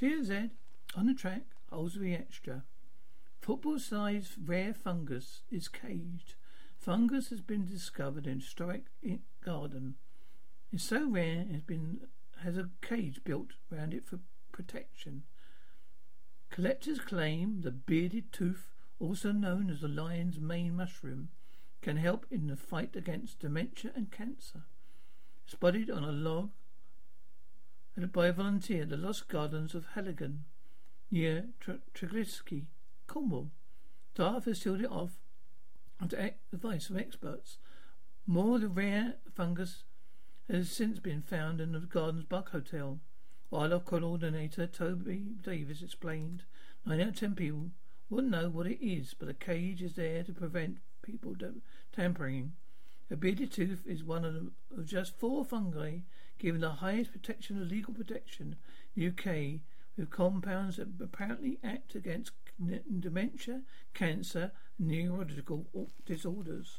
TZ on the track, holds the Extra. Football-sized rare fungus is caged. Fungus has been discovered in historic garden. It's so rare it has been has a cage built around it for protection. Collectors claim the bearded tooth, also known as the lion's mane mushroom, can help in the fight against dementia and cancer. Spotted on a log by a volunteer at the Lost Gardens of Heligan, near Treglisky, Cornwall. Staff has sealed it off after advice from experts. More of the rare fungus has since been found in the Gardens Buck Hotel. Wildlife coordinator Toby Davis explained, nine out of ten people wouldn't know what it is, but a cage is there to prevent people tampering. A bearded tooth is one of, the, of just four fungi given the highest protection of legal protection in the UK with compounds that apparently act against dementia, cancer, neurological disorders.